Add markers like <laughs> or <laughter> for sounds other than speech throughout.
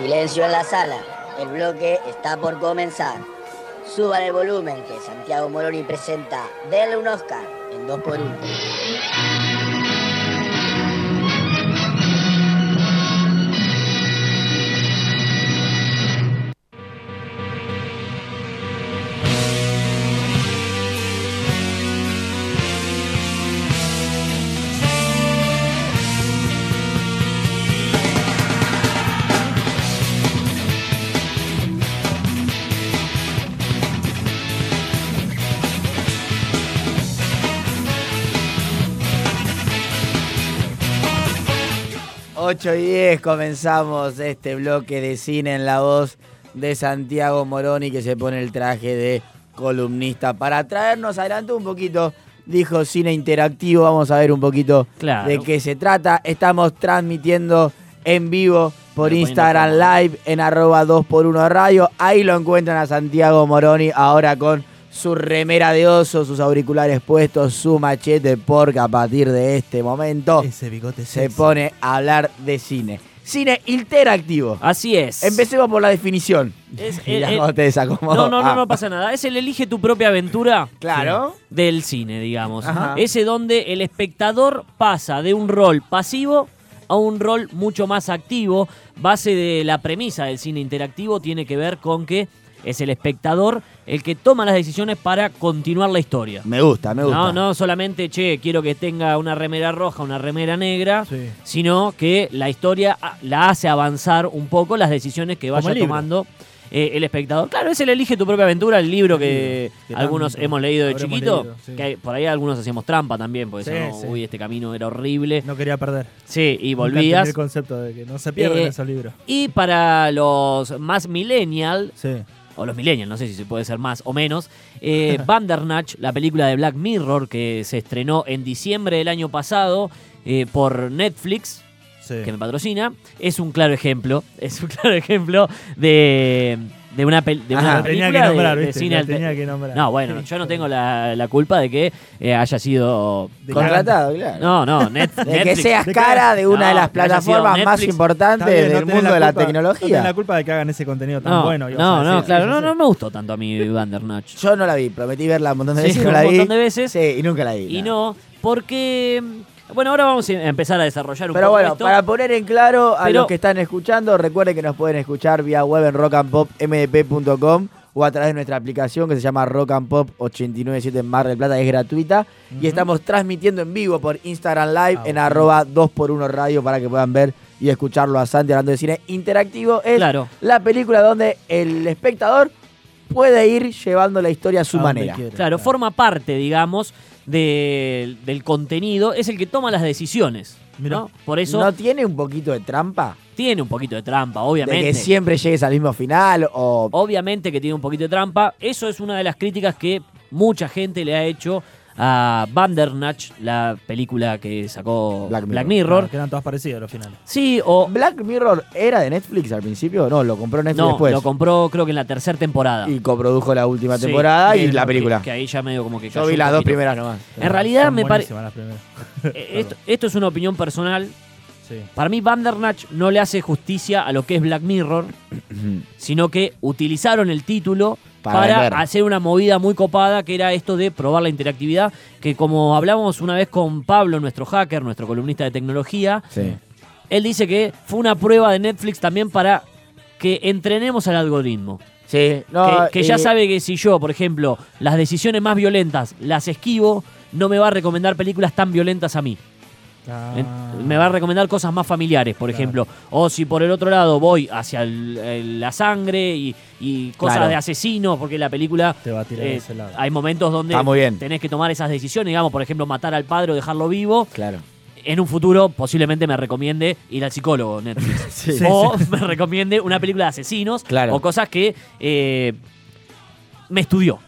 Silencio en la sala. El bloque está por comenzar. Suban el volumen que Santiago Moroni presenta Denle un Oscar en 2x1. Ocho y 10 comenzamos este bloque de cine en la voz de Santiago Moroni que se pone el traje de columnista para traernos adelante un poquito. Dijo cine interactivo, vamos a ver un poquito Claro. de qué se trata. Estamos transmitiendo en vivo por Instagram Live en arroba 2x1 Radio. Ahí lo encuentran a Santiago Moroni ahora con su remera de oso, sus auriculares puestos, su machete, porque a partir de este momento Ese bigote se sexy. pone a hablar de cine. Cine interactivo. Así es. Empecemos por la definición. Es- <laughs> Mirá eh, eh, cómo te desacomodó. No, no, no, Ah, no pasa nada. Es el elige tu propia aventura Claro. del cine, digamos. Ajá. Ese donde el espectador pasa de un rol pasivo a un rol mucho más activo. Base de la premisa del cine interactivo tiene que ver con que es el espectador el que toma las decisiones para continuar la historia. Me gusta, me gusta. No, no solamente, che, quiero que tenga una remera roja, una remera negra, Sí. sino que la historia ah, la hace avanzar un poco las decisiones que vaya tomando eh, el espectador. Claro, es el Elige tu propia aventura, el libro que, que algunos tanto hemos leído de chiquito. leído, sí. que hay- por ahí algunos hacíamos trampa también, porque Sí, decíamos, sí. uy, este camino era horrible. No quería perder. Sí, y volvías. el concepto de que no se pierden Eh, esos libros. Y para los más millennial, Sí. O los millennials, no sé si se puede ser más o menos, eh, <laughs> la película de Black Mirror que se estrenó en diciembre del año pasado eh, por Netflix, Sí. que me patrocina, es un claro ejemplo, es un claro ejemplo de, de una, pel- de una Ajá. Lo tenía película que de- nombrar, de, ¿viste? cine Lo alter- tenía que nombrar. No, bueno, yo no tengo la, la culpa de que eh, haya sido... De Contratado, claro. No, no, <laughs> Net- de que seas de cara de una de las plataformas más importantes bien, del mundo de la culpa- No tenés tecnología. la culpa de que hagan ese contenido tan No, bueno. no, no, claro, no, no me gustó tanto a mí Bandersnatch. Yo no la vi, prometí verla un montón de veces no un la vi. montón de veces. Sí, y nunca la vi. Y no, porque... Bueno, ahora vamos a empezar a desarrollar un Pero poco bueno, esto. para poner en claro a Pero- los que están escuchando, recuerden que nos pueden escuchar vía web en rockandpopmdp.com o a través de nuestra aplicación que se llama Rock and Pop 897 en Mar del Plata, es gratuita. Y estamos transmitiendo en vivo por Instagram Live Ah, en bueno. arroba 2x1 Radio para que puedan ver y escucharlo a Santi hablando de cine interactivo. Es Claro. la película donde el espectador puede ir llevando la historia a su A manera. Claro, forma parte, digamos, de- del contenido, es el que toma las decisiones. ¿no? Por eso ¿No tiene un poquito de trampa? tiene un poquito de trampa, De obviamente. que siempre llegues al mismo final o... Obviamente que tiene un poquito de trampa. Eso es una de las críticas que mucha gente le ha hecho a Bandersnatch, la película que sacó Black Black Mirror. Claro, que eran todos parecidos los finales. Sí, o Black Mirror era de Netflix al principio, no, lo compró Netflix no, después. lo compró creo que en la tercera temporada. y coprodujo la última Sí, temporada y que- la película. Que, ahí ya medio como que Yo vi las dos poquito. primeras nomás. En realidad Son me pare- buenísimas las primeras. Eh, <laughs> Esto, esto es una opinión personal. Sí. Para mí Bandersnatch no le hace justicia a lo que es Black Mirror, <coughs> sino que utilizaron el título Para hacer una movida muy copada que era esto de probar la interactividad, que como hablamos una vez con Pablo, nuestro hacker, nuestro columnista de tecnología, Sí. él dice que fue una prueba de Netflix también para que entrenemos al algoritmo. Sí, no, que que ya sabe que si yo, por ejemplo, las decisiones más violentas las esquivo, no me va a recomendar películas tan violentas a mí. Ah. Me va a recomendar cosas más familiares, por Claro. ejemplo. O si por el otro lado voy hacia el- el- la sangre y, y cosas Claro. de asesinos, porque la película Te va a tirar eh, de ese lado. hay momentos donde muy bien. tenés que tomar esas decisiones, digamos, por ejemplo, matar al padre o dejarlo vivo. Claro. En un futuro posiblemente me recomiende ir al psicólogo Netflix. <laughs> Sí. Sí, o <laughs> me recomiende una película de asesinos Claro. o cosas que eh, me estudió.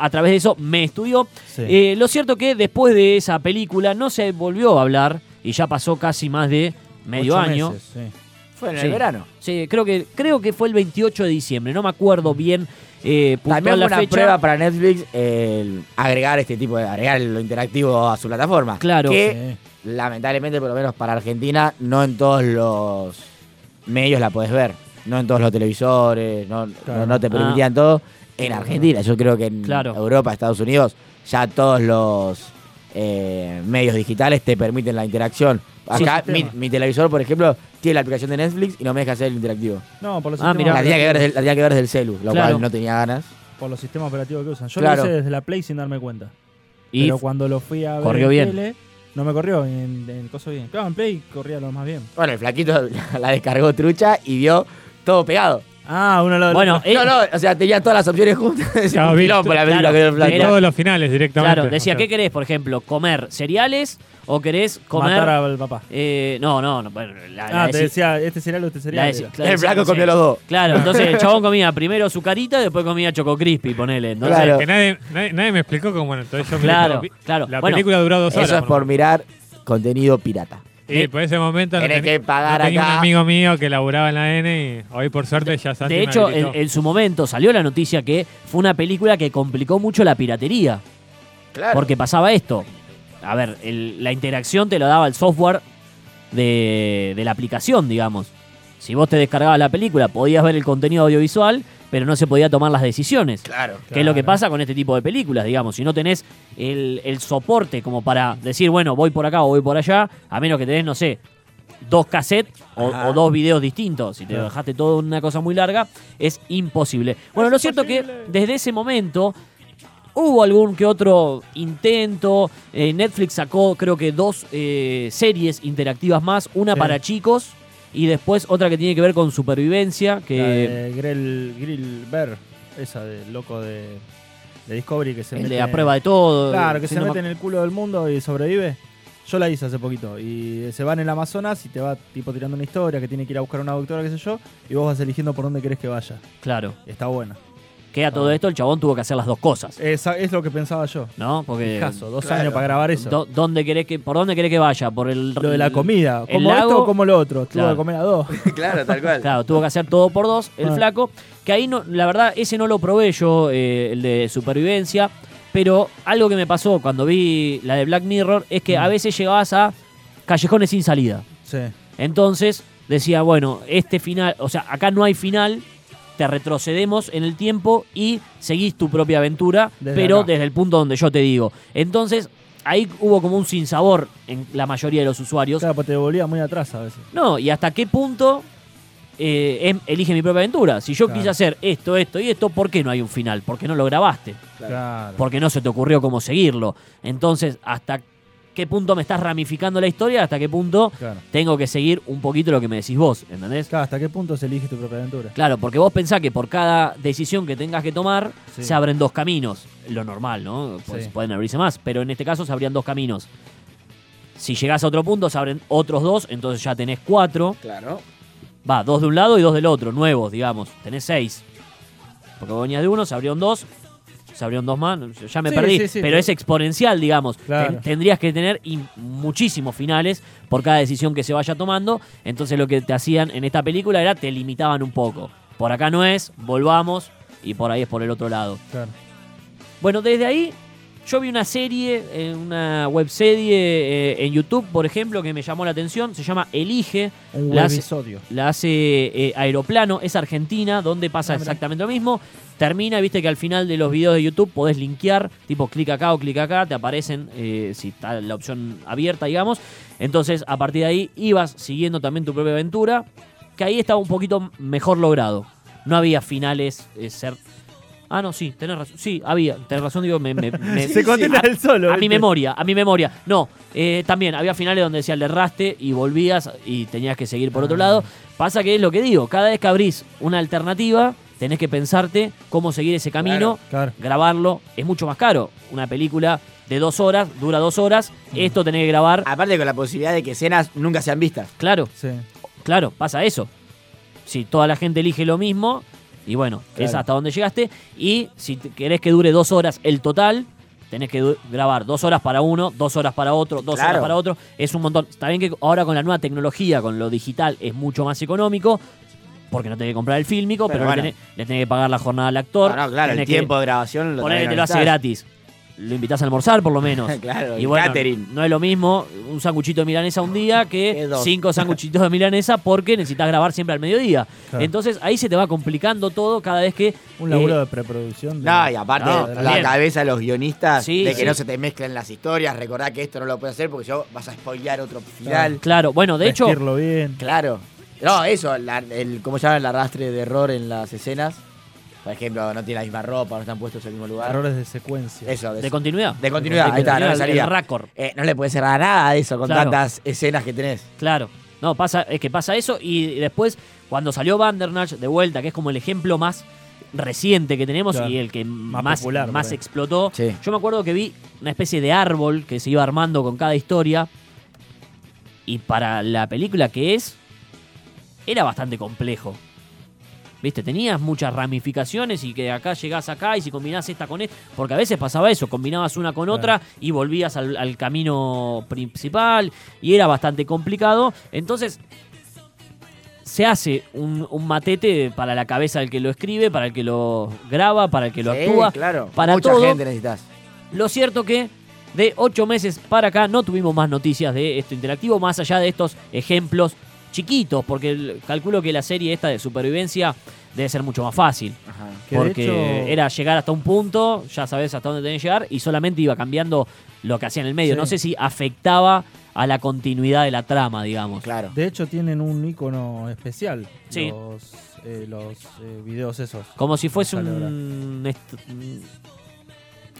A través de eso me estudió. Sí. Eh, lo cierto que después de esa película no se volvió a hablar y ya pasó casi más de medio Ocho año. meses, sí. Fue en Sí. el verano. Sí, creo que, creo que fue el 28 de diciembre, no me acuerdo bien eh, También fue la una fecha. prueba para Netflix el agregar este tipo de agregar lo interactivo a su plataforma. Claro. Que Sí. lamentablemente, por lo menos para Argentina, no en todos los medios la podés ver. No en todos los televisores, no, Claro. no, no te Ah. permitían todo. En Argentina, yo creo que en Claro. Europa, Estados Unidos, ya todos los eh, medios digitales te permiten la interacción. Acá Sí, mi, televisor, por ejemplo, tiene la aplicación de Netflix y no me deja hacer el interactivo. No, por los, Ah, sistemas, mirá. La tenía, que ver operativos, desde, la tenía que ver desde el celu, lo Claro. cual no tenía ganas. por los sistemas operativos que usan. Yo Claro. lo hice desde la Play sin darme cuenta. Y pero cuando lo fui a ver corrió en bien. tele, no me corrió en, en coso bien. Claro, en Play corría lo más bien. Bueno, el flaquito <laughs> la descargó trucha y vio todo pegado. Ah, uno lo bueno, eh, No, no, o sea, tenía todas las opciones juntas. <laughs> Claro, vi- película claro, que. Era- todos los finales directamente. claro, decía, ¿qué querés, por ejemplo? ¿Comer cereales o querés comer... matar al papá. eh, no, no, no, bueno, la, la Ah, te decía, este cereal o este cereal. claro, El flaco sí, comió los dos. Claro, <laughs> entonces el chabón comía primero su carita y después comía Choco Crispy, ponele. Entonces, Claro. Que nadie, nadie, nadie me explicó cómo, bueno, entonces yo miré Claro. Vi- claro. La Bueno, película duró dos horas. Eso es por mirar contenido pirata. Y por ese momento no, tenía- que pagar no tenía acá. un amigo mío que laburaba en la N y hoy por suerte ya Santi De me hecho, en, su momento salió la noticia que fue una película que complicó mucho la piratería. Claro. Porque pasaba esto. A ver, el- la interacción te lo daba el software de, de la aplicación, digamos. Si vos te descargabas la película, podías ver el contenido audiovisual, pero no se podía tomar las decisiones. Claro. Que es lo que pasa con este tipo de películas, digamos. Si no tenés el, el soporte como para decir, bueno, voy por acá o voy por allá, a menos que tenés, no sé, dos cassettes o, dos videos distintos. Si te dejaste todo una cosa muy larga, es imposible. Bueno, lo cierto que desde ese momento hubo algún que otro intento. Eh, Netflix sacó, creo que dos eh, series interactivas más. Una Sí. para chicos y después otra que tiene que ver con supervivencia. La Que de Grill, Grill Bear, esa del loco de, de Discovery que se el mete. de a prueba de todo. Claro, que se mete en el culo del mundo y sobrevive. Yo la hice hace poquito. Y se va en el Amazonas y te va tipo tirando una historia que tiene que ir a buscar una doctora, qué sé yo. Y vos vas eligiendo por dónde querés que vaya. Claro. Está buena. Que a todo Ah. esto el chabón tuvo que hacer las dos cosas. Esa es lo que pensaba yo. ¿No? Porque. Fijazo, dos claro. años para grabar eso. do- ¿dónde querés que, ¿Por dónde querés que vaya? ¿Por el, lo de la comida. el ¿Como esto o como lo otro? Tuvo Claro. que comer a dos. <laughs> claro, tal cual. Claro, tuvo que hacer todo por dos, el Ah. flaco. Que ahí, no, la verdad, ese no lo probé yo, eh, el de supervivencia. Pero algo que me pasó cuando vi la de Black Mirror es que Mm. a veces llegabas a callejones sin salida. Sí. Entonces decía, bueno, este final, o sea, acá no hay final, te retrocedemos en el tiempo y seguís tu propia aventura, Desde pero acá. desde el punto donde yo te digo. Entonces, ahí hubo como un sinsabor en la mayoría de los usuarios. Claro, pues te devolvía muy atrás a veces. No, y hasta qué punto eh, em- elige mi propia aventura. Si yo Claro. quise hacer esto, esto y esto, ¿por qué no hay un final? ¿Por qué no lo grabaste? Claro. Porque no se te ocurrió cómo seguirlo. Entonces, ¿hasta qué punto me estás ramificando la historia? ¿Hasta qué punto Claro. tengo que seguir un poquito lo que me decís vos? ¿Entendés? Claro, ¿hasta qué punto se elige tu propia aventura? Claro, porque vos pensás que por cada decisión que tengas que tomar, Sí. se abren dos caminos. Lo normal, ¿no? Pues Sí. pueden abrirse más, pero en este caso se abrían dos caminos. Si llegás a otro punto, se abren otros dos, entonces ya tenés cuatro. Claro. Va, dos de un lado y dos del otro, nuevos, digamos. Tenés seis. Porque vos venías de uno, se abrieron dos, se abrieron dos más, ya me Sí, perdí. sí, sí, pero es exponencial, digamos. Claro. Ten- tendrías que tener muchísimos finales por cada decisión que se vaya tomando. Entonces lo que te hacían en esta película era te limitaban un poco. Por acá no es, volvamos y por ahí es por el otro lado. Claro. Bueno, desde ahí yo vi una serie, eh, una webserie eh, en YouTube, por ejemplo, que me llamó la atención. Se llama Elige. Un La hace-. La hace eh, Aeroplano, es argentina, donde pasa Ah, exactamente lo mismo. Termina, viste que al final de los videos de YouTube podés linkear, tipo clic acá o clic acá, te aparecen eh, si está la opción abierta, digamos. Entonces, a partir de ahí, ibas siguiendo también tu propia aventura, que ahí estaba un poquito mejor logrado. No había finales eh, ser. Ah, no, sí, tenés razón. Sí, había, tenés razón, digo, me. me- <laughs> me- Se contenta a- él solo. a mi memoria, a mi memoria. No, eh, también había finales donde decía le erraste y volvías y tenías que seguir por otro Ah. lado. Pasa que es lo que digo, cada vez que abrís una alternativa, tenés que pensarte cómo seguir ese camino, Claro. grabarlo. Es mucho más caro. Una película de dos horas, dura dos horas. Mm. Esto tenés que grabar. Aparte con la posibilidad de que escenas nunca sean vistas. Claro, Sí. claro, pasa eso. Si toda la gente elige lo mismo, y bueno, es hasta donde llegaste. Y si te- querés que dure dos horas el total, tenés que grabar dos horas para uno, dos horas para otro, dos Claro. horas para otro. Es un montón. Está bien que ahora con la nueva tecnología, con lo digital, es mucho más económico. Porque no tenés que comprar el fílmico, pero, Pero le, tenés, le tenés que pagar la jornada al actor. No, no, claro, el que tiempo de grabación lo Ponele que lo hace gratis. Lo invitas a almorzar por lo menos. <laughs> claro, Y bueno, catering. no es lo mismo un sanguchito de milanesa un día Que <laughs> cinco sanguchitos de milanesa porque necesitas grabar siempre al mediodía. Claro. Entonces ahí se te va complicando todo cada vez que... Un laburo eh, de preproducción. de- No, y aparte, No, la también. cabeza de los guionistas Sí, de que sí. no se te mezclen las historias, recordá que esto no lo puedes hacer porque yo vas a spoilear otro final. Claro, bueno, de hecho... vestirlo bien. Claro. No, eso, la- el, ¿cómo se llama el arrastre de error en las escenas? Por ejemplo, no tiene la misma ropa, no están puestos en el mismo lugar. Errores de secuencia. Eso, de, De continuidad. de continuidad, ahí está, no continuidad, salía. el raccord. Eh, no le puedes cerrar nada de eso con Claro. tantas escenas que tenés. Claro. No, pasa, es que pasa eso y después cuando salió Bandernach de vuelta, que es como el ejemplo más reciente que tenemos Claro. y el que Más más, popular, más explotó. Sí. Yo me acuerdo que vi una especie de árbol que se iba armando con cada historia y para la película que es, era bastante complejo. ¿Viste? Tenías muchas ramificaciones y que acá llegás acá y si combinás esta con esta. Porque a veces pasaba eso, combinabas una con Claro. otra y volvías al, al camino principal y era bastante complicado. Entonces, se hace un, un matete para la cabeza del que lo escribe, para el que lo graba, para el que lo Sí, actúa. claro. para Mucha todo. gente necesitas. Lo cierto que de ocho meses para acá no tuvimos más noticias de esto interactivo, más allá de estos ejemplos chiquitos, porque el- calculo que la serie esta de supervivencia debe ser mucho más fácil. Ajá. Porque hecho- era llegar hasta un punto, ya sabes hasta dónde tenés que llegar, y solamente iba cambiando lo que hacía en el medio. Sí. No sé si afectaba a la continuidad de la trama, digamos. Claro. De hecho, tienen un icono especial. Sí. Los, eh, los eh, videos esos. Como si fuese un-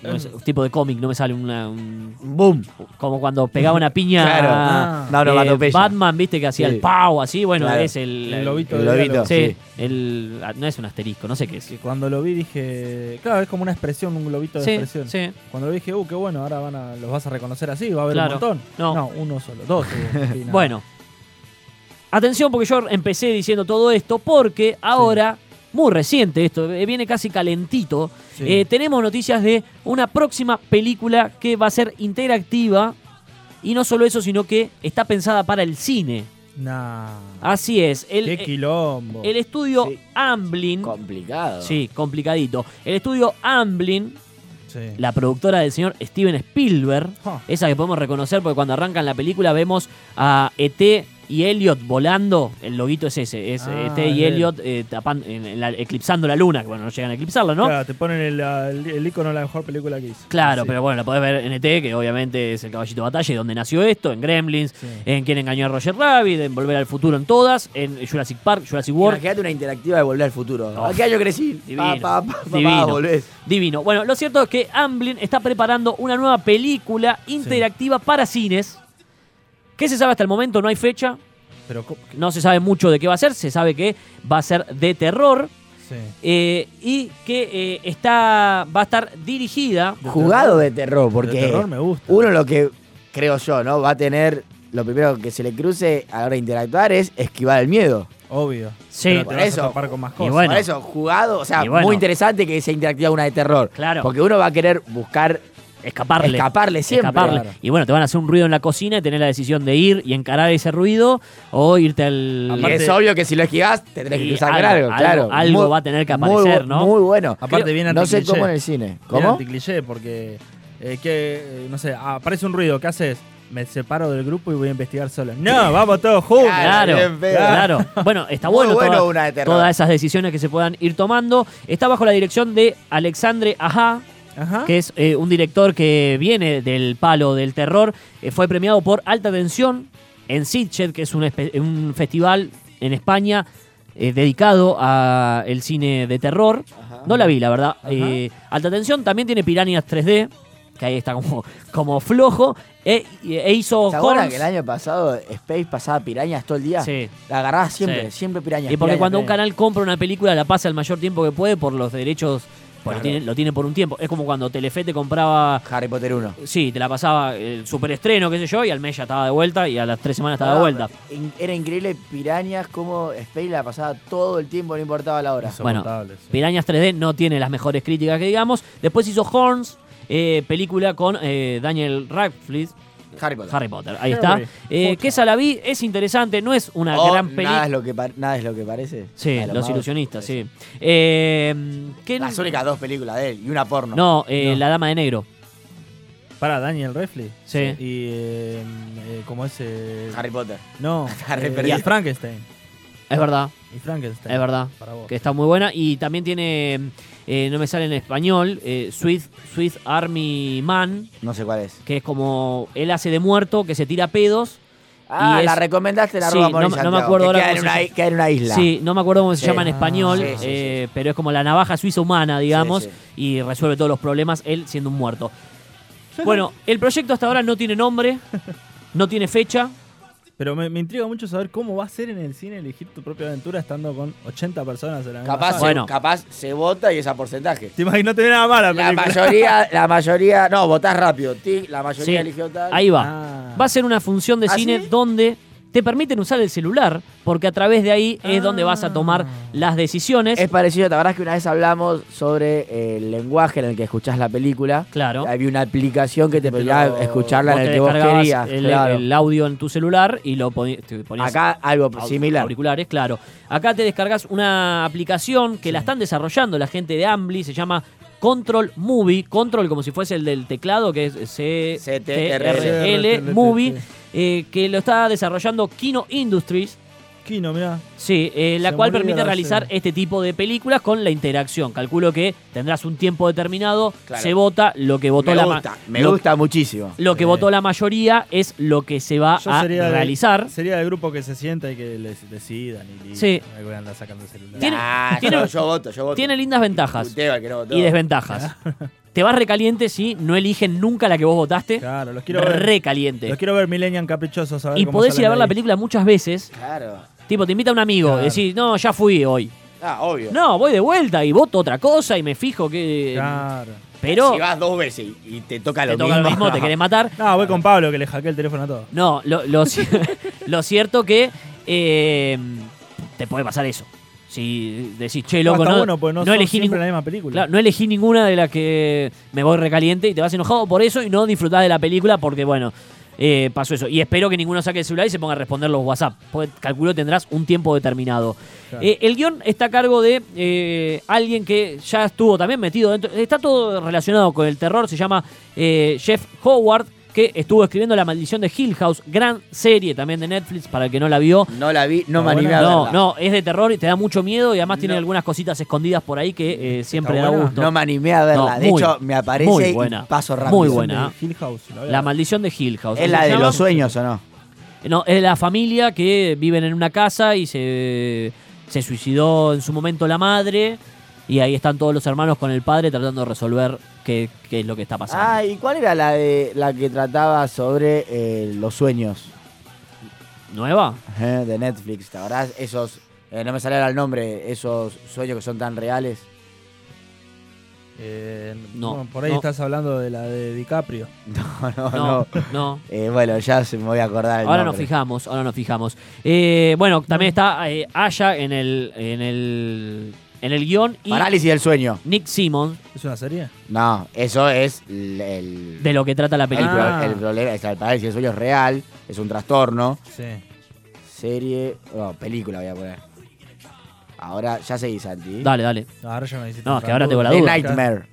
no me sa- un tipo de cómic, no me sale una, un- Boom. como cuando pegaba una piña <laughs> Claro. a, Ah. No, no, eh. Batman, viste que hacía Sí. el pau así, bueno, Claro. es el, El lobito el lobito. Sí, Sí. el ah, no es un asterisco, no sé qué es. Que cuando lo vi dije. Claro, es como una expresión, un globito de Sí, expresión. sí. Cuando lo vi dije, uh, qué bueno, ahora van a, los vas a reconocer así, va a haber Claro. un montón. No. uno solo, dos. <laughs> Bueno, atención porque yo empecé diciendo todo esto porque ahora, muy reciente esto, eh, viene casi calentito, Sí. eh, tenemos noticias de una próxima película que va a ser interactiva y no solo eso, sino que está pensada para el cine. Nah. Así es, el, qué eh, quilombo. el estudio Sí. Amblin, Complicado. sí, complicadito, el estudio Amblin Sí. la productora del señor Steven Spielberg, esa que podemos reconocer porque cuando arrancan la película vemos a ET y Elliot volando, el loguito es ese, es Ah, ET y Elliot eh, tapan- en- en la- eclipsando la luna, que bueno, no llegan a eclipsarla, ¿no? Claro, Claro, te ponen el, el, el icono de la mejor película que hizo. Sí. pero bueno, la podés ver en ET, que obviamente es el caballito de batalla, y donde nació esto, en Gremlins, Sí. en Quien engañó a Roger Rabbit, en Volver al Futuro en todas, en Jurassic Park, Jurassic World. Imagínate una interactiva de volver al futuro. Oh. ¿A qué año crecí? Divino. Pa, pa, pa, pa, Divino. volvés. Divino. Bueno, lo cierto es que Amblin está preparando una nueva película interactiva para cines. ¿Qué se sabe hasta el momento? No hay fecha, Pero, no se sabe mucho de qué va a ser, se sabe que va a ser de terror sí. eh, y que eh, está, va a estar dirigida. De Jugado terror. de terror, porque De terror me gusta. uno lo que creo yo, ¿no? Va a tener, lo primero que se le cruce a la hora de interactuar es esquivar el miedo. Obvio. Sí, Pero te por vas a eso. topar con más Y cosas. bueno. Por eso, jugado, o sea, bueno. muy interesante que sea interactiva una de terror. Claro. Porque uno va a querer buscar Escaparle. escaparle siempre. escaparle. Claro. Y bueno, te van a hacer un ruido en la cocina y tener la decisión de ir y encarar ese ruido o irte al. Y es obvio que si lo esquivás, te tenés que cruzar algo, claro. algo va a tener que muy aparecer, bu- ¿no? Muy bueno. Aparte, Creo- bien No sé cómo en el cine. ¿Cómo? anticliché, porque, eh, que, eh, no sé, aparece un ruido, ¿qué haces? Me separo del grupo y voy a investigar solo. No, vamos todos juntos. Claro, claro. Bueno, está Muy bueno, bueno toda- una de terror. todas esas decisiones que se puedan ir tomando. Está bajo la dirección de Alexandre Ajá, Ajá. que es eh, un director que viene del palo del terror. Eh, fue premiado por Alta Tensión en Sitges, que es un, festival en España eh, dedicado al cine de terror. No la vi, la verdad. Eh, Alta Tensión también tiene Piranhas 3D, que ahí está como, como flojo. E, e hizo ¿Se acuerdan Horns. que el año pasado Space pasaba pirañas todo el día? Sí. La agarraba siempre, Sí. siempre pirañas. Y porque pirañas, cuando un canal compra una película la pasa el mayor tiempo que puede por los derechos, Claro. tiene- lo tiene por un tiempo. Es como cuando Telefe te compraba, Harry Potter 1. sí, te la pasaba el superestreno, qué sé yo, y al mes ya estaba de vuelta y a las tres semanas estaba de Ah, vuelta. Era increíble pirañas como Space la pasaba todo el tiempo, no importaba la hora. Bueno, sí. Pirañas 3D no tiene las mejores críticas que digamos. Después hizo Horns, eh, película con eh, Daniel Radcliffe. Harry Potter. Harry Potter, ahí Harry está. Eh, que esa la vi, es interesante, no es una O gran nada, película. es lo que pa- nada es lo que parece. Sí, lo Los ilusionistas, sí. Eh, ¿qué- Las únicas dos películas de él y una porno. No, eh, No. La Dama de Negro. Para Daniel Refley. Sí. Y eh, eh, como es Harry Potter. No, <laughs> Harry eh, perdido. y Frankenstein. Es verdad, Y Frankenstein. es verdad. Para vos. Que está muy buena. Y también tiene, eh, no me sale en español, eh, Sweet, Sweet Army Man, No sé cuál es. que es como él hace de muerto, que se tira pedos. Ah, Y la es- recomendaste la Sí, roba no- no me Santiago, acuerdo que ahora queda cómo en, se una, llama. queda en una isla. Sí, no me acuerdo cómo se Sí. llama en español, Sí, sí, sí. eh, pero es como la navaja suiza humana, digamos, Sí, y resuelve todos los problemas él siendo un muerto. Bueno, el proyecto hasta ahora no tiene nombre, no tiene fecha. Pero me, me intriga mucho saber cómo va a ser en el cine elegir tu propia aventura estando con 80 personas en la Capaz, sala. Bueno. se, capaz se vota y es a porcentaje. Te imaginas, no te nada mala La mayoría, <laughs> la mayoría, no, votás rápido. Tic, la mayoría Sí, eligió tal. Ahí va. Ah. Va a ser una función de ¿Ah, cine sí? donde te permiten usar el celular, porque a través de ahí es donde vas a tomar las decisiones. Es parecido, ¿te acordás que una vez hablamos sobre eh, el lenguaje en el que escuchás la película? Claro. Había una aplicación que te permitía escucharla en el que vos querías. el, claro. el audio en tu celular y lo ponías Acá algo similar. auriculares, claro. Acá te descargas una aplicación que la están desarrollando la gente de Ambly, se llama Control Movie, Control como si fuese el del teclado, que es C-T-R-L CTRL, Movie, eh, que lo está desarrollando Kino Industries. Kino, mirá. Sí, eh, la Se cual permite la realizar este tipo de películas con la interacción. Calculo que tendrás un tiempo determinado, Claro. se vota, lo que votó me la gusta, me lo- gusta muchísimo. Lo que votó la mayoría es lo que se va Yo a sería del- realizar. sería del grupo que se sienta y que les decidan y. Sí. Que andar sacando el celular. Tiene- Nah, tiene- yo, yo voto, yo voto. Tiene lindas ventajas y desventajas. <laughs> Te vas recaliente si no eligen nunca la que vos votaste. Claro, los quiero ver. Recaliente. Los quiero ver Millennium caprichosos. A ver Y cómo podés ir a ver la ahí. película muchas veces. Claro. Tipo, te invita un amigo, Claro. decís, no, ya fui hoy. Ah, obvio. No, voy de vuelta y voto otra cosa y me fijo que. Claro. Pero Si vas dos veces y, te toca te lo toca mismo. lo mismo, te querés matar. <laughs> No, voy con Pablo que le hackeé el teléfono a todos. No, lo, lo, <laughs> lo cierto que eh, te puede pasar eso. Si decís, che, loco, está no, bueno, pues no, elegí la misma película. Claro, no elegí ninguna de las que me voy recaliente y te vas enojado por eso y no disfrutás de la película porque, bueno, eh, pasó eso. Y espero que ninguno saque el celular y se ponga a responder los WhatsApp. Porque calculo tendrás un tiempo determinado. Claro. Eh, el guion está a cargo de eh, alguien que ya estuvo también metido dentro. Está todo relacionado con el terror. Se llama Jeff Howard, que estuvo escribiendo La Maldición de Hill House. Gran serie también de Netflix para el que no la vio. No la vi, no me animé a No, verla. no, es de terror y te da mucho miedo y además tiene algunas cositas escondidas por ahí que eh, siempre ¿Está da buena? gusto. No me animé a verla. No, de muy, hecho, me aparece muy y buena. paso rápido. Muy buena. de Hill House. la maldición de Hill House. Es ¿Así la de llama? los sueños, ¿o no? No, es la familia que viven en una casa y se, se suicidó en su momento la madre. Y ahí están todos los hermanos con el padre tratando de resolver qué, qué es lo que está pasando. Ah, ¿y cuál era la de la que trataba sobre eh, los sueños ¿Nueva? eh, de Netflix? ¿Te acordás? Esos, eh, no me sale el nombre, esos sueños que son tan reales. Eh, No, bueno, por ahí no. estás hablando de la de DiCaprio. <laughs> No, no, No, no. no. Eh, bueno, ya se me voy a acordar. Ahora nos fijamos, ahora nos fijamos. Eh, bueno, también está eh, Aya en el, en el, en el guion y Parálisis del sueño. Nick Simmons, ¿Es una serie? No, eso es el, el, de lo que trata la el película. pro- el problema. o sea, el parálisis del sueño es real, es un trastorno. Sí. Serie, no, película voy a poner. Ahora, ya seguí, Santi. Dale, dale. No, ahora ya me hiciste No, es que ahora tengo la The duda. Nightmare.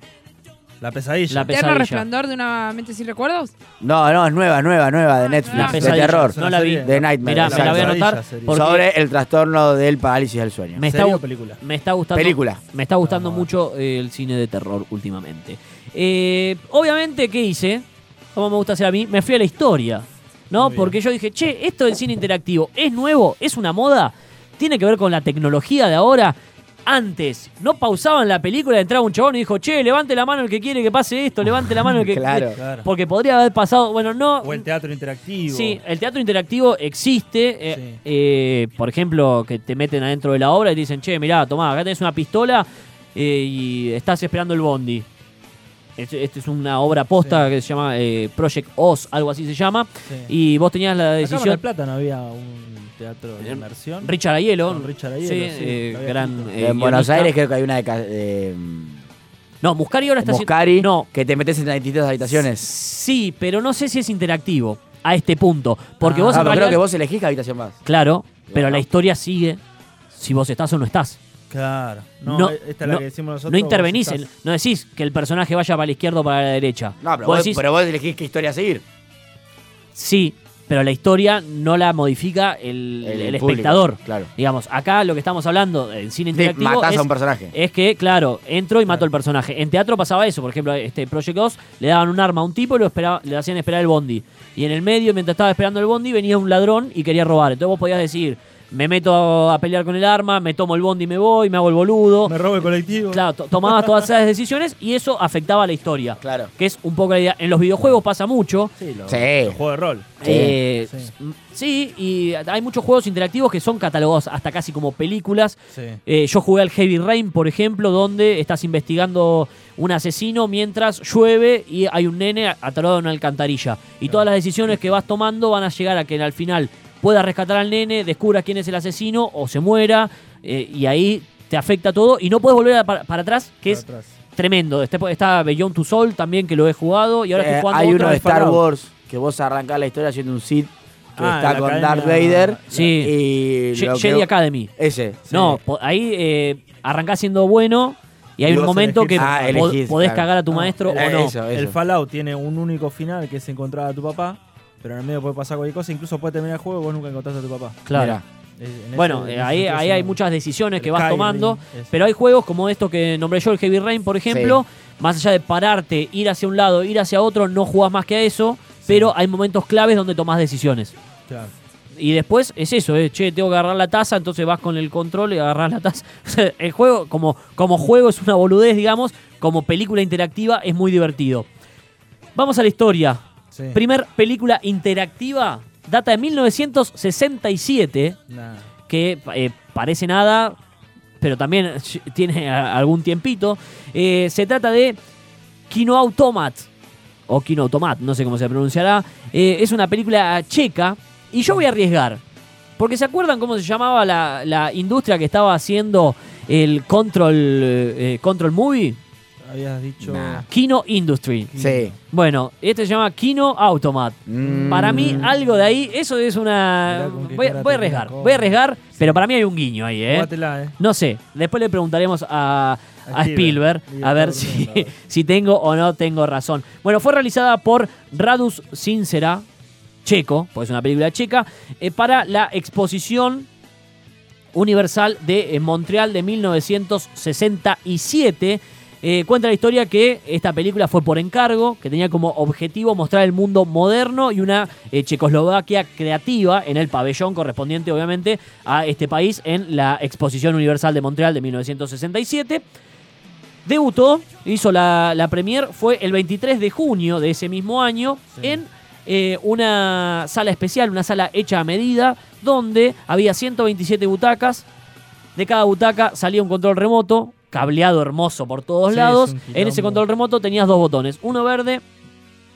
La pesadilla. La ¿Eterno pesadilla. resplandor de una mente sin recuerdos? No, no, es nueva, nueva, nueva de Ah, Netflix, La de pesadilla. terror. No la vi. The Nightmare. Mirá, me la voy a anotar Sobre el trastorno del parálisis del sueño. me está, ¿Serie o gu- película? me está gustando Película. Me está gustando mucho eh, el cine de terror últimamente. Eh, obviamente, ¿qué hice? Como me gusta hacer a mí, me fui a la historia. ¿No? Muy bien. Porque yo dije, che, esto del cine interactivo es nuevo, es una moda, tiene que ver con la tecnología de ahora. Antes, no pausaban la película, entraba un chabón y dijo, che, levante la mano el que quiere que pase esto, levante la mano el que <laughs> Claro. Claro. Porque podría haber pasado, bueno, no. O el teatro interactivo. Sí, el teatro interactivo existe. eh, Sí. eh, por ejemplo, que te meten adentro de la obra y te dicen, che, mirá, tomá, acá tenés una pistola eh, y estás esperando el bondi. Este, este es una obra posta Sí. que se llama eh, Project Oz, algo así se llama. Sí. Y vos tenías la en decisión. del Plata no había un teatro de Eh, inmersión. Richard. Con Richard sí, Aiello, sí, eh, gran. eh, en Buenos. Aires creo que hay una de, de, No, Muscari ahora está haciendo- Muscari No, que te metes en las distintas habitaciones. sí, pero no sé si es interactivo a este punto. Porque Ah, vos Ah, en pero creo que vos elegís qué habitación vas. Claro, pero Bueno. la historia sigue si vos estás o no estás. Claro. No, No, esta es no, la que decimos nosotros. no intervenís, en- no decís que el personaje vaya para la izquierda o para la derecha. No, pero Vos vos, decís, pero vos elegís qué historia seguir. sí, pero la historia no la modifica el, El el público, espectador. claro. Digamos, acá lo que estamos hablando en cine Sí, interactivo matás es, a un personaje. es que, claro, entro y mato al personaje. En teatro pasaba eso, por ejemplo, este Project 2 le daban un arma a un tipo y lo esperaba, le hacían esperar el bondi. Y en el medio, mientras estaba esperando el bondi, venía un ladrón y quería robar. Entonces vos podías decir, me meto a pelear con el arma, me tomo el bondi y me voy, me hago el boludo. Me robo el colectivo. Claro, to- tomabas todas esas decisiones y eso afectaba a la historia. Claro. Que es un poco la idea. En los videojuegos pasa mucho. Sí, lo- Sí. los juegos de rol. Sí. Eh, sí, y hay muchos juegos interactivos que son catalogados hasta casi como películas. Sí. Eh, yo jugué al Heavy Rain, por ejemplo, donde estás investigando un asesino mientras llueve y hay un nene atorado en una alcantarilla. Y todas las decisiones que vas tomando van a llegar a que al final puedas rescatar al nene, descubras quién es el asesino o se muera. eh, y ahí te afecta todo y no puedes volver a- para, para atrás, que es Para atrás. tremendo. Este, está Beyond Two Soul también, que lo he jugado. Y ahora Eh, estoy jugando hay otro uno de Star Fallout. Wars que vos arrancás la historia haciendo un Sith que Ah, está con academia- Darth Vader. Sí. Y Je- lo que- Jedi Academy. Ese. No, po- ahí eh, arrancás siendo bueno y hay Y un momento elegís- que Ah, elegís, podés claro. cagar a tu No, maestro el- o no. eso, El eso. Fallout tiene un único final que es encontrar a tu papá, pero en el medio puede pasar cualquier cosa, incluso puede terminar el juego y vos nunca encontraste a tu papá. Claro. Mirá. Ese- Bueno, en eh, ese ahí, hay muchas decisiones que vas Skyrim, tomando, es- pero hay juegos como esto que nombré yo, el Heavy Rain, por ejemplo, más allá de pararte, ir hacia un lado, ir hacia otro, no jugás más que a eso, pero hay momentos claves donde tomás decisiones. Claro. Y después es eso, eh, che, tengo que agarrar la taza, entonces vas con el control y agarrás la taza. <laughs> El juego, como, como juego es una boludez, digamos, como película interactiva es muy divertido. Vamos a la historia. Sí. Primer película interactiva, data de 1967, Nah. que eh, parece nada, pero también <laughs> tiene algún tiempito. Eh, se trata de Kino Automat, o Kino Automat, no sé cómo se pronunciará. Eh, es una película checa, y yo voy a arriesgar. Porque ¿se acuerdan cómo se llamaba la, la industria que estaba haciendo el Control, Control Movie? Habías dicho. Nah. Kino Industry. Sí. Bueno, este se llama Kino Automat. Mm. Para mí, algo de ahí, eso es una. Voy, a arriesgar, voy a arriesgar, pero para mí hay un guiño ahí, ¿eh? Eh. No sé, después le preguntaremos a, a A Spielberg a ver si, <laughs> si tengo o no tengo razón. Bueno, fue realizada por Radus Sincera, checo, porque es una película checa, eh, para la exposición universal de eh, Montreal de 1967. Eh, cuenta la historia que esta película fue por encargo, que tenía como objetivo mostrar el mundo moderno y una eh, Checoslovaquia creativa en el pabellón correspondiente, obviamente, a este país en la Exposición Universal de Montreal de 1967. Debutó, hizo la, la premier, fue el 23 de junio de ese mismo año Sí. en eh, una sala especial, una sala hecha a medida, donde había 127 butacas. De cada butaca salía un control remoto, cableado hermoso por todos Sí, lados. es En ese control remoto tenías dos botones, uno verde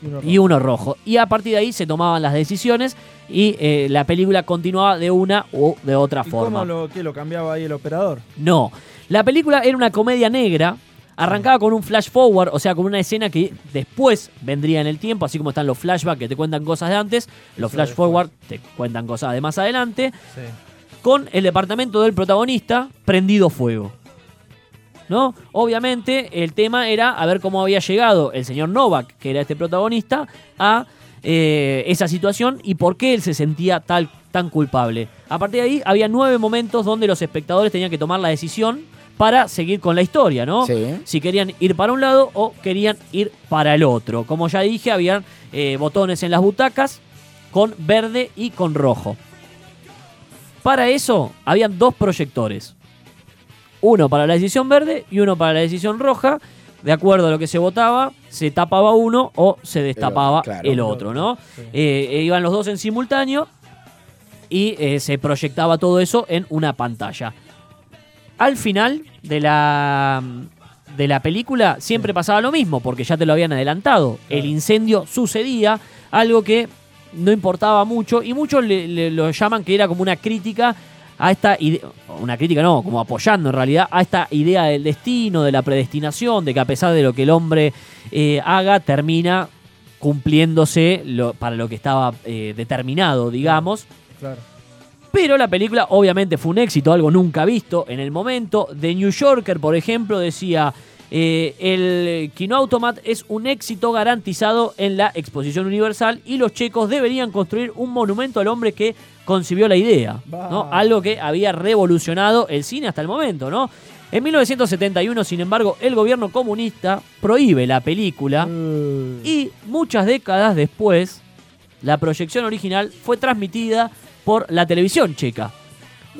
Y uno y uno rojo. Y a partir de ahí se tomaban las decisiones y eh, la película continuaba de una u de otra ¿Y forma. cómo lo, qué, lo cambiaba ahí el operador? No. La película era una comedia negra. Arrancaba con un flash forward, o sea, con una escena que después vendría en el tiempo, así como están los flashbacks que te cuentan cosas de antes, los Eso flash forward te cuentan cosas de más adelante, Sí. con el departamento del protagonista prendido fuego. ¿No? Obviamente el tema era a ver cómo había llegado el señor Novak, que era este protagonista, a eh, esa situación y por qué él se sentía tal, tan culpable. A partir de ahí había nueve momentos donde los espectadores tenían que tomar la decisión para seguir con la historia, ¿no? Sí. Si querían ir para un lado o querían ir para el otro. Como ya dije, habían eh, botones en las butacas con verde y con rojo. Para eso habían dos proyectores. Uno para la decisión verde y uno para la decisión roja. De acuerdo a lo que se votaba, se tapaba uno o se destapaba claro. el otro, ¿no? Sí. Eh, eh, iban los dos en simultáneo y eh, se proyectaba todo eso en una pantalla. Al final de la, de la película siempre pasaba lo mismo, porque ya te lo habían adelantado. El incendio sucedía, algo que no importaba mucho, y muchos le- le- lo llaman que era como una crítica a esta idea, una crítica no, como apoyando en realidad a esta idea del destino, de la predestinación, de que a pesar de lo que el hombre eh, haga, termina cumpliéndose lo- para lo que estaba eh, determinado, digamos. Claro. Pero la película obviamente fue un éxito, algo nunca visto en el momento. The New Yorker, por ejemplo, decía, eh, el Kino Automat es un éxito garantizado en la exposición universal y los checos deberían construir un monumento al hombre que concibió la idea. ¿no? Algo que había revolucionado el cine hasta el momento, ¿no? En 1971, sin embargo, el gobierno comunista prohíbe la película Uh, y muchas décadas después, la proyección original fue transmitida por la televisión checa,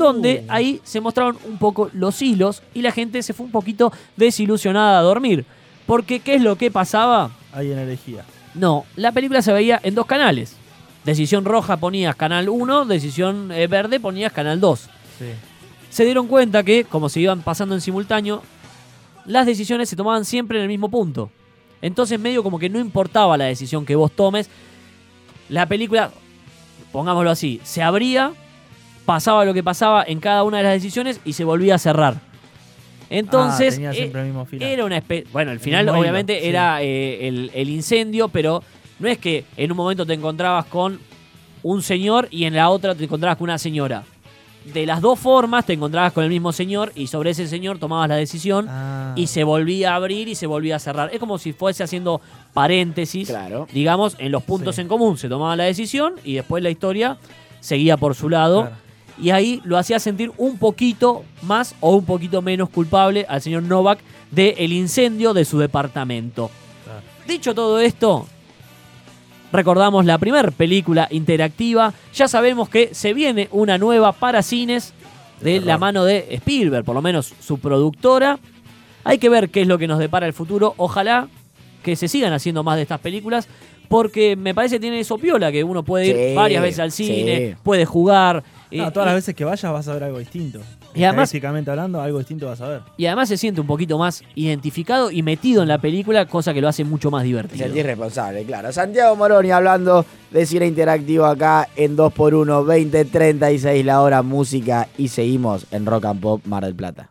donde Uh. ahí se mostraron un poco los hilos y la gente se fue un poquito desilusionada a dormir. Porque, ¿qué es lo que pasaba? Hay en herejía. No, la película se veía en dos canales. Decisión roja ponías canal 1, decisión eh, verde ponías canal 2 Sí. se dieron cuenta que, como se iban pasando en simultáneo, las decisiones se tomaban siempre en el mismo punto. Entonces, medio como que no importaba la decisión que vos tomes, la película, pongámoslo así, se abría, pasaba lo que pasaba en cada una de las decisiones y se volvía a cerrar. Entonces, Ah, tenía eh, siempre el mismo final. era una especie. Bueno, el final, hilo, obviamente, sí. era eh, el, el incendio, pero no es que en un momento te encontrabas con un señor y en la otra te encontrabas con una señora. De las dos formas te encontrabas con el mismo señor y sobre ese señor tomabas la decisión Ah. y se volvía a abrir y se volvía a cerrar. Es como si fuese haciendo paréntesis, Claro. digamos, en los puntos Sí. en común. Se tomaba la decisión y después la historia seguía por su lado. Claro. Y ahí lo hacía sentir un poquito más o un poquito menos culpable al señor Novak del el incendio de su departamento. Dicho todo esto, recordamos la primera película interactiva. Ya sabemos que se viene una nueva para cines de la mano de Spielberg, por lo menos su productora. Hay que ver qué es lo que nos depara el futuro. Ojalá que se sigan haciendo más de estas películas. Porque me parece que tiene eso piola, que uno puede ir Sí, varias veces al cine, sí. puede jugar. No, eh, todas las veces que vayas vas a ver algo distinto. Y además- hablando, algo distinto vas a ver. Y además se siente un poquito más identificado y metido en la película, cosa que lo hace mucho más divertido. sentís responsable, claro. Santiago Moroni hablando de cine interactivo acá en 2x1, 20.36 la hora música y seguimos en Rock and Pop Mar del Plata.